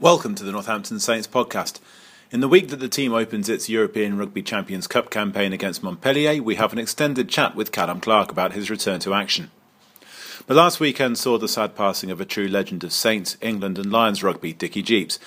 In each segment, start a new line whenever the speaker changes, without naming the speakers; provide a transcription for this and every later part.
Welcome to the Northampton Saints podcast. In the week that the team opens its European Rugby Champions Cup campaign against Montpellier, we have an extended chat with Calum Clark about his return to action. But last weekend saw the sad passing of a true legend of Saints, England, and Lions rugby, Dickie Jeeps.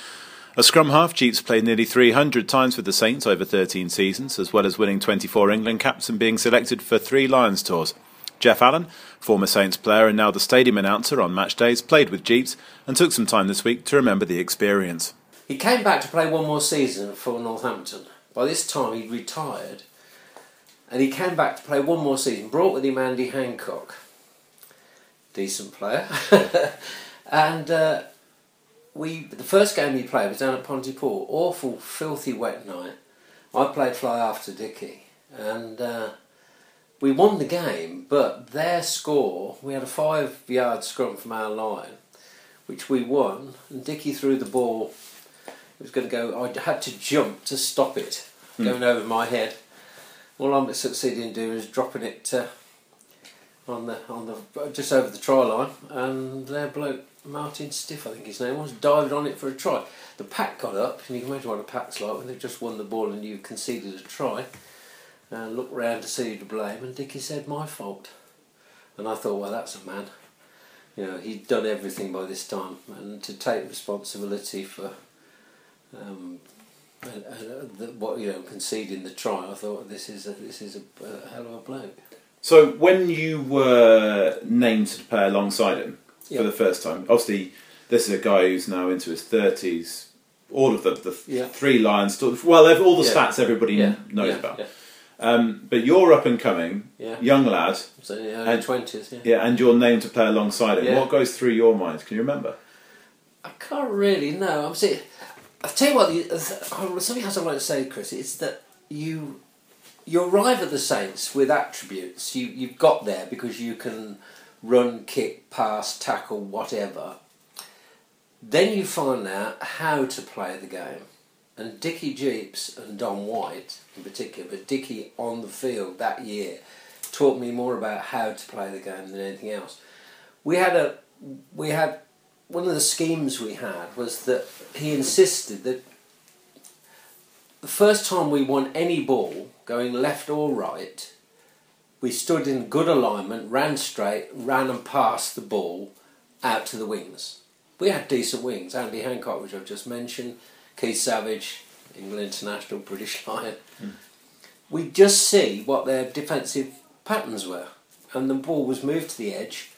A scrum half, Jeeps played nearly 300 times for the Saints over 13 seasons, as well as winning 24 England caps and being selected for three Lions tours. Geoff Allen, former Saints player and now the stadium announcer on match days, played with Jeeps and took some time this week to remember the experience.
He came back to play one more season for Northampton. By this time, he'd retired, and he came back to play one more season. Brought with him Andy Hancock, decent player, and uh, we. The first game he played was down at Pontypool. Awful, filthy, wet night. I played fly after Dickie, and. Uh, we won the game, but their score, we had a five yard scrum from our line, which we won, and Dickie threw the ball. It was going to go, I had to jump to stop it mm. going over my head. All I'm succeeding in doing is dropping it uh, on the on the just over the try line, and their bloke Martin Stiff, I think his name was, dived on it for a try. The pack got up, and you can imagine what a pack's like when they've just won the ball and you've conceded a try and looked round to see who to blame, and Dickie said, My fault. And I thought, well, that's a man. You know, he'd done everything by this time, and to take responsibility for um, uh, uh, the, what you know, conceding the try, I thought this is a, this is a, a hell of a bloke.
So when you were named to play alongside him for yep. the first time, obviously this is a guy who's now into his thirties. All of the, the yeah. three lions, well, all the yeah. stats everybody yeah. knows about. Um, but you're up and coming,
yeah.
young lad.
So early twenties, yeah.
Yeah, and your name to play alongside him. Yeah. What goes through your mind? Can you remember?
I can't really. know. I'm saying. I'll tell you what. Something else I want to say, Chris, is that you you arrive at the Saints with attributes. You you've got there because you can run, kick, pass, tackle, whatever. Then you find out how to play the game and Dickie Jeeps and Don White in particular, but Dickie on the field that year taught me more about how to play the game than anything else. We had a we had one of the schemes we had was that he insisted that the first time we won any ball going left or right, we stood in good alignment, ran straight, ran and passed the ball out to the wings. We had decent wings. Andy Hancock, which I've just mentioned, Keith Savage, England international, British Lion. Mm. We just see what their defensive patterns were, and the ball was moved to the edge.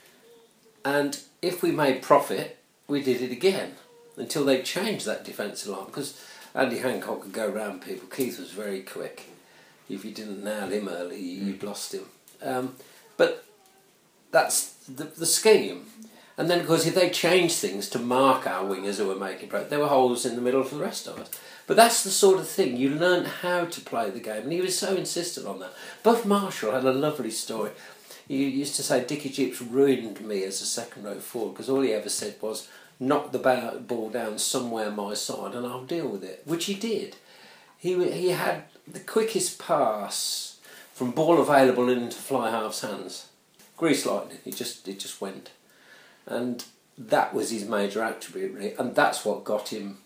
And if we made profit, we did it again until they changed that defensive line because Andy Hancock could go around people. Keith was very quick. If you didn't nail him early, you'd mm. lost him. Um, but that's the, the scheme. And then, of course, if they changed things to mark our wingers who were making progress, there were holes in the middle for the rest of us. But that's the sort of thing you learn how to play the game, and he was so insistent on that. Buff Marshall had a lovely story. He used to say Dickie Jeeps ruined me as a second row forward because all he ever said was knock the ball down somewhere my side and I'll deal with it, which he did. He he had the quickest pass from ball available into fly half's hands. Grease lightning. He just it just went and that was his major attribute, really, and that's what got him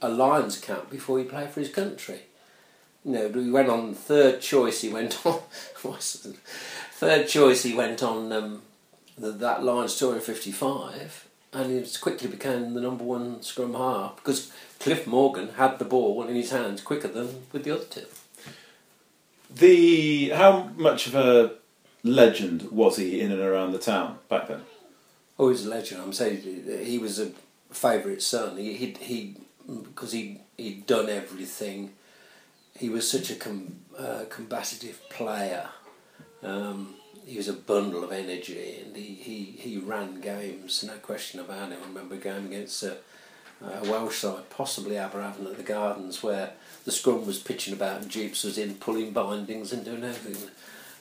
a Lions cap before he played for his country. You know, he went on third choice. He went on third choice. He went on um, the, that Lions tour in '55, and he quickly became the number one scrum half because Cliff Morgan had the ball in his hands quicker than with the other two.
The how much of a legend was he in and around the town back then?
Oh, he's a legend. I'm saying he was a favourite certainly. He he he because he he'd done everything. He was such a com, uh, combative player. Um, he was a bundle of energy, and he, he, he ran games, no question about it. I remember a game against a, a Welsh side, possibly Aberavon at the Gardens, where the scrum was pitching about and Jeeps was in pulling bindings and doing everything.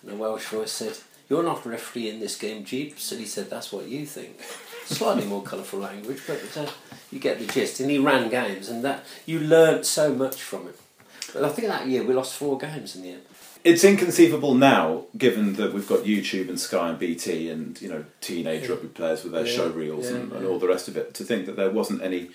And a Welsh voice said, you're not referee in this game, Jeeps. And he said, that's what you think. Slightly more colourful language, but uh, you get the gist. And he ran games, and that you learnt so much from him. But I think that year we lost four games in the end.
It's inconceivable now, given that we've got YouTube and Sky and BT and you know teenage yeah. rugby players with their yeah, show reels yeah, and, and, all the rest of it, to think that there wasn't any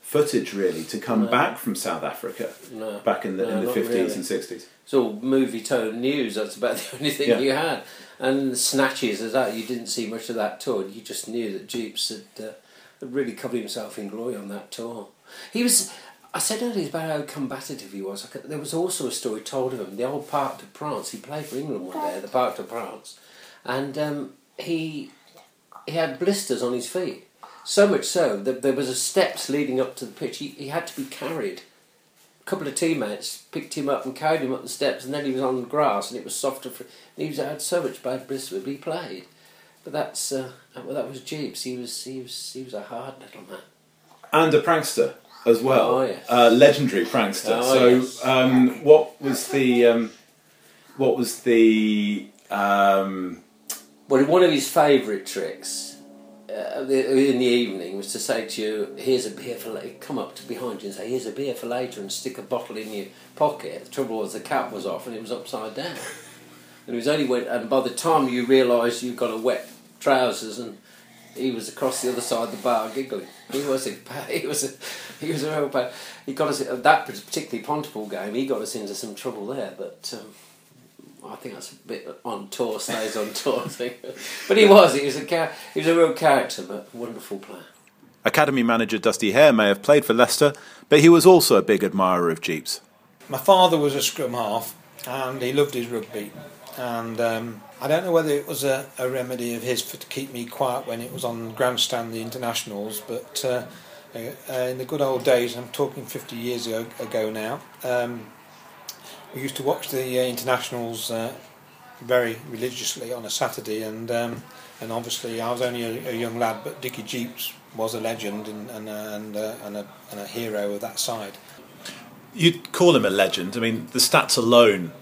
footage really to come
No.
back from South Africa
No.
back in the
No,
in the fifties
really.
and sixties.
It's all Movietone news. That's about the only thing you had. And snatches of that, you didn't see much of that tour. You just knew that Jeeps had, uh, really covered himself in glory on that tour. He was. I said earlier about how combative he was. There was also a story told of him. The old Parc de France. He played for England one day, the Parc de France, and um, he he had blisters on his feet. So much so that there was a steps leading up to the pitch. He, he had to be carried couple of teammates picked him up and carried him up the steps, and then he was on the grass, and it was softer. For, he was, had so much bad but he played. But that's uh, well, that was Jeeps. He was he was he was a hard little man.
and a prankster as well.
Oh, yes.
uh, legendary prankster.
Oh,
so,
yes.
um, what was the um, what was the um,
Well, one of his favourite tricks uh, in the evening was to say to you, "Here's a beer for later." Come up to behind you and say, "Here's a beer for later," and stick a bottle in your pocket. The trouble was the cap was off and it was upside down, and it was only when and by the time you realised you got a wet trousers and he was across the other side of the bar giggling. He was a he was a he was a real bad. He got us that particularly Pontypool game. He got us into some trouble there, but. Um, I think that's a bit on tour, stays on tour thing. But he was, he was a char- he was a real character, but wonderful player.
academy manager Dusty Hare may have played for Leicester, but he was also a big admirer of Jeeps.
My father was a scrum half and he loved his rugby. And um, I don't know whether it was a, a remedy of his for to keep me quiet when it was on grandstand the internationals, but uh, uh, in the good old days, I'm talking 50 years ago, ago now, um, we used to watch the uh, internationals uh, very religiously on a Saturday, and um, and obviously I was only a, a young lad, but Dickie Jeeps was a legend and and, and, uh, and, a, and a hero of that side.
You'd call him a legend. I mean, the stats alone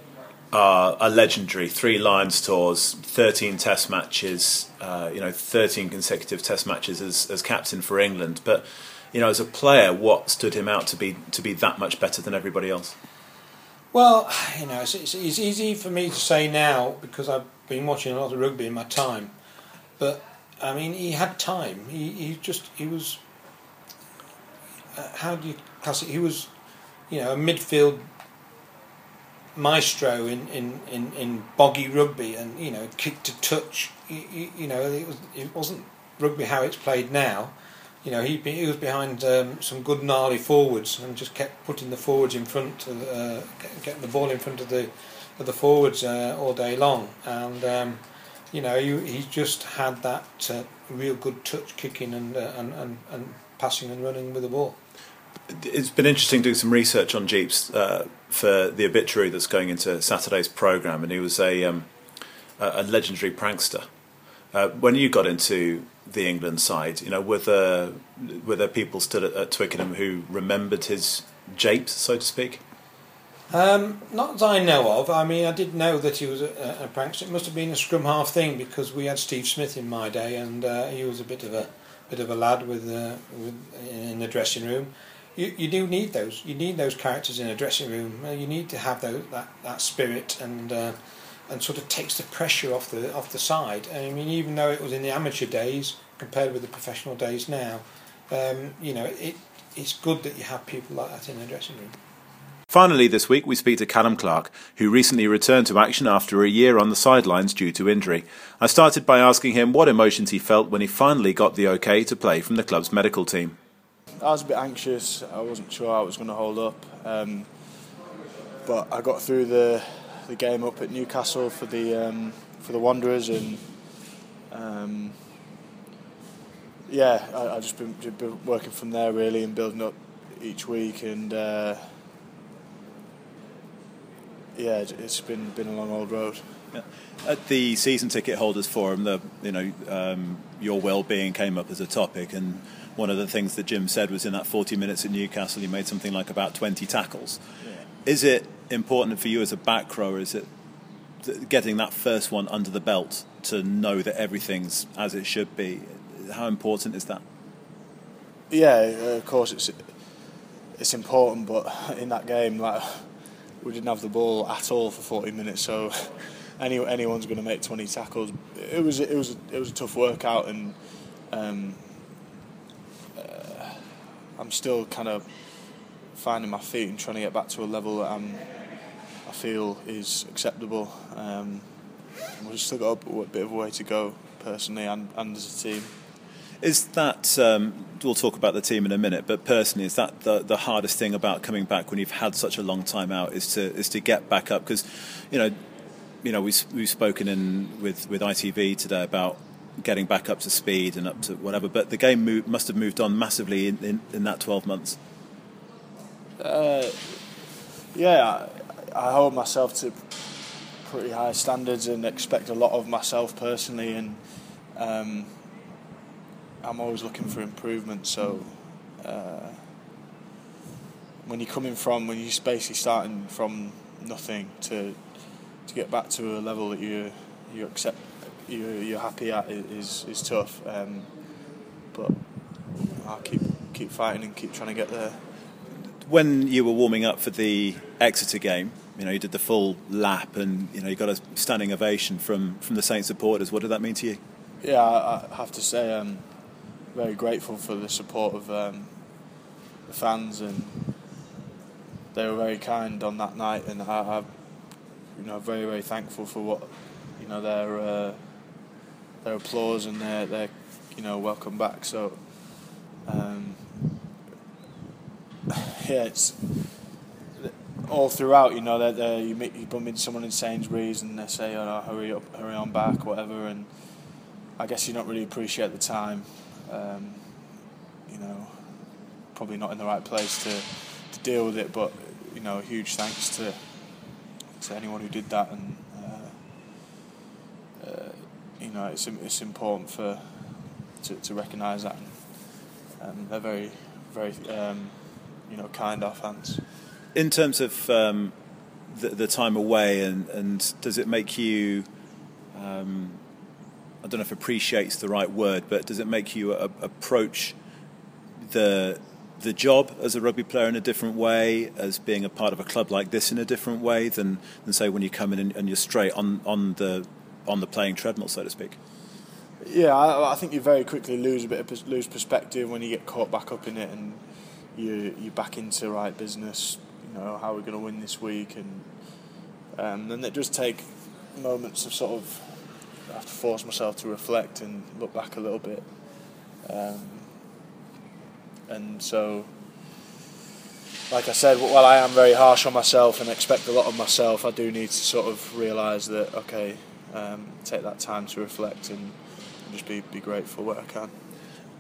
are, are legendary. Three Lions tours, 13 Test matches, uh, you know, 13 consecutive Test matches as, as captain for England. But you know, as a player, what stood him out to be to be that much better than everybody else?
Well, you know, it's, it's, it's easy for me to say now because I've been watching a lot of rugby in my time. But I mean, he had time. He he just he was. Uh, how do you class it? He was, you know, a midfield maestro in, in, in, in boggy rugby, and you know, kick to touch. You, you, you know, it was it wasn't rugby how it's played now. You know, he he was behind um, some good gnarly forwards and just kept putting the forwards in front, of, uh, getting the ball in front of the of the forwards uh, all day long. And um, you know, he, he just had that uh, real good touch, kicking and, uh, and and and passing and running with the ball.
It's been interesting doing some research on Jeeps uh, for the obituary that's going into Saturday's program, and he was a um, a a legendary prankster. Uh, when you got into the England side, you know, were there were there people still at, at Twickenham who remembered his japes, so to speak?
Um, not that I know of. I mean, I did know that he was a, a prankster. It must have been a scrum half thing because we had Steve Smith in my day, and uh, he was a bit of a bit of a lad with, uh, with in the dressing room. You, you do need those. You need those characters in a dressing room. You need to have those, that that spirit and uh, and sort of takes the pressure off the off the side. I mean, even though it was in the amateur days compared with the professional days now, um, you know, it it's good that you have people like that in the dressing room.
Finally, this week we speak to Calum Clark, who recently returned to action after a year on the sidelines due to injury. I started by asking him what emotions he felt when he finally got the okay to play from the club's medical team.
I was a bit anxious. I wasn't sure how I was going to hold up, um, but I got through the the game up at Newcastle for the um, for the Wanderers, and um, yeah, I, I just been, just been working from there really and building up each week, and uh, yeah, it- it's been been a long old road.
At the season ticket holders forum, the you know um, your well-being came up as a topic, and one of the things that Jim said was in that 40 minutes at Newcastle, he made something like about 20 tackles. Is it important for you as a back rower? Is it getting that first one under the belt to know that everything's as it should be? How important is that?
Yeah, of course it's it's important, but in that game, like we didn't have the ball at all for 40 minutes, so any anyone's going to make 20 tackles. It was it was it was a tough workout, and um, uh, I'm still kind of finding my feet and trying to get back to a level that I'm, I feel is acceptable. Um, we've still got a bit of a way to go, personally and, and as a team.
Is that um, we'll talk about the team in a minute, but personally, is that the, the hardest thing about coming back when you've had such a long time out? Is to is to get back up because, you know, you know we we've spoken in with with ITV today about getting back up to speed and up to whatever, but the game move, must have moved on massively in, in, in that twelve months.
Uh, yeah, I, I hold myself to pretty high standards and expect a lot of myself personally and. Um, I'm always looking for improvement. So uh, when you're coming from, when you're basically starting from nothing to to get back to a level that you you accept, you you're happy at is is tough. Um, but I'll keep keep fighting and keep trying to get there.
When you were warming up for the Exeter game, you know you did the full lap, and you know you got a standing ovation from from the Saints supporters. What did that mean to you?
Yeah, I, have to say. Um, very grateful for the support of um, the fans, and they were very kind on that night, and I, I you know, very very thankful for what you know their uh, their applause and their their you know welcome back. So um, yeah, it's all throughout. You know, that you meet you bump into someone in Sainsbury's and they say, "Oh, hurry up, hurry on back," whatever, and I guess you don't really appreciate the time um, you know, probably not in the right place to, to deal with it. But you know, huge thanks to to anyone who did that, and uh, uh, you know, it's it's important for to, to recognise that, and, and, they're very very um, you know kind our fans.
In terms of um, the, the time away, and, and does it make you um, I don't know if appreciates the right word, but does it make you a, approach the the job as a rugby player in a different way, as being a part of a club like this in a different way than, than say when you come in and, and you're straight on, on the on the playing treadmill, so to speak?
Yeah, I, I, think you very quickly lose a bit of lose perspective when you get caught back up in it, and you you back into right business. You know how we're going to win this week, and um, it does take moments of sort of I have to force myself to reflect and look back a little bit. Um, and so, like I said, while I am very harsh on myself and expect a lot of myself, I do need to sort of realise that okay, um, take that time to reflect and, and just be, be grateful where I can.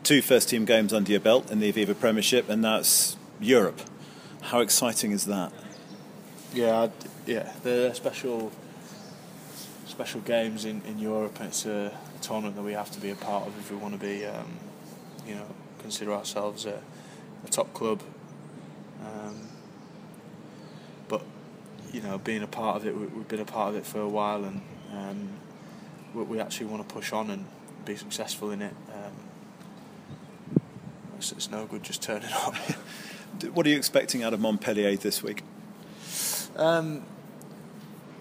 Two first team games under your belt in the Aviva Premiership, and that's Europe. How exciting is that?
Yeah, yeah, they're special special games in, in Europe. It's a, a, tournament that we have to be a part of if we want to be, um, you know, consider ourselves a, a top club. Um, but you know, being a part of it, we, have been a part of it for a while, and um, we, we, actually want to push on and be successful in it. Um, it's, it's no good just turning up.
what are you expecting out of Montpellier this week?
Um,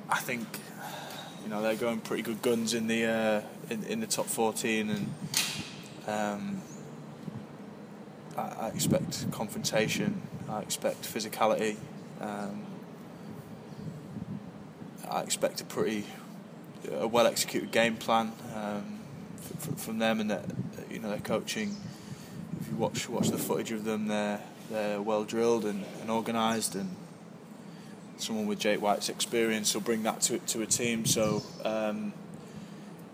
I think you know they're going pretty good guns in the uh, in, in the top 14 and um, I, I, expect confrontation I expect physicality um, I expect a pretty a well executed game plan um, f- f- from them and that you know their coaching you watch watch the footage of them they're they're well drilled and, and organised and someone with Jake White's experience will bring that to to a team. So um,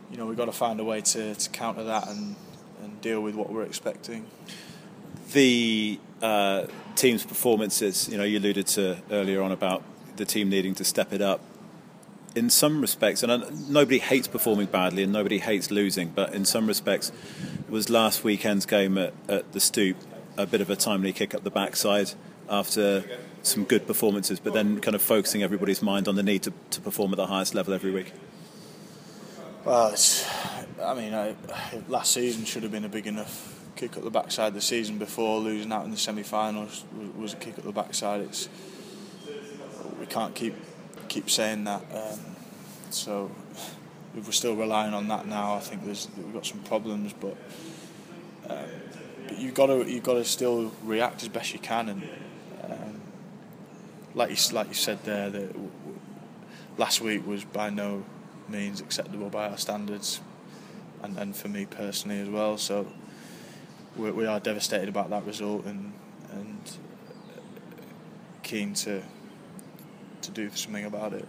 you know we've got to find a way to, to counter that and, and deal with what we're expecting.
The uh, team's performances, you know, you alluded to earlier on about the team needing to step it up. In some respects, and nobody hates performing badly and nobody hates losing, but in some respects, was last weekend's game at, at the Stoop a bit of a timely kick up the backside after some good performances, but then kind of focusing everybody's mind on the need to, to perform at the highest level every week?
Well, I mean, I, last season should have been a big enough kick up the backside. The season before losing out in the semi-finals was a kick up the backside. It's we can't keep keep saying that. Um, so if we're still relying on that now, I think there's we've got some problems. But, um, but you've got to you've got to still react as best you can, and um, like you like you said there, that w- w- last week was by no means acceptable by our standards, and, and for me personally as well. So we, we are devastated about that result, and and keen to to do something about it.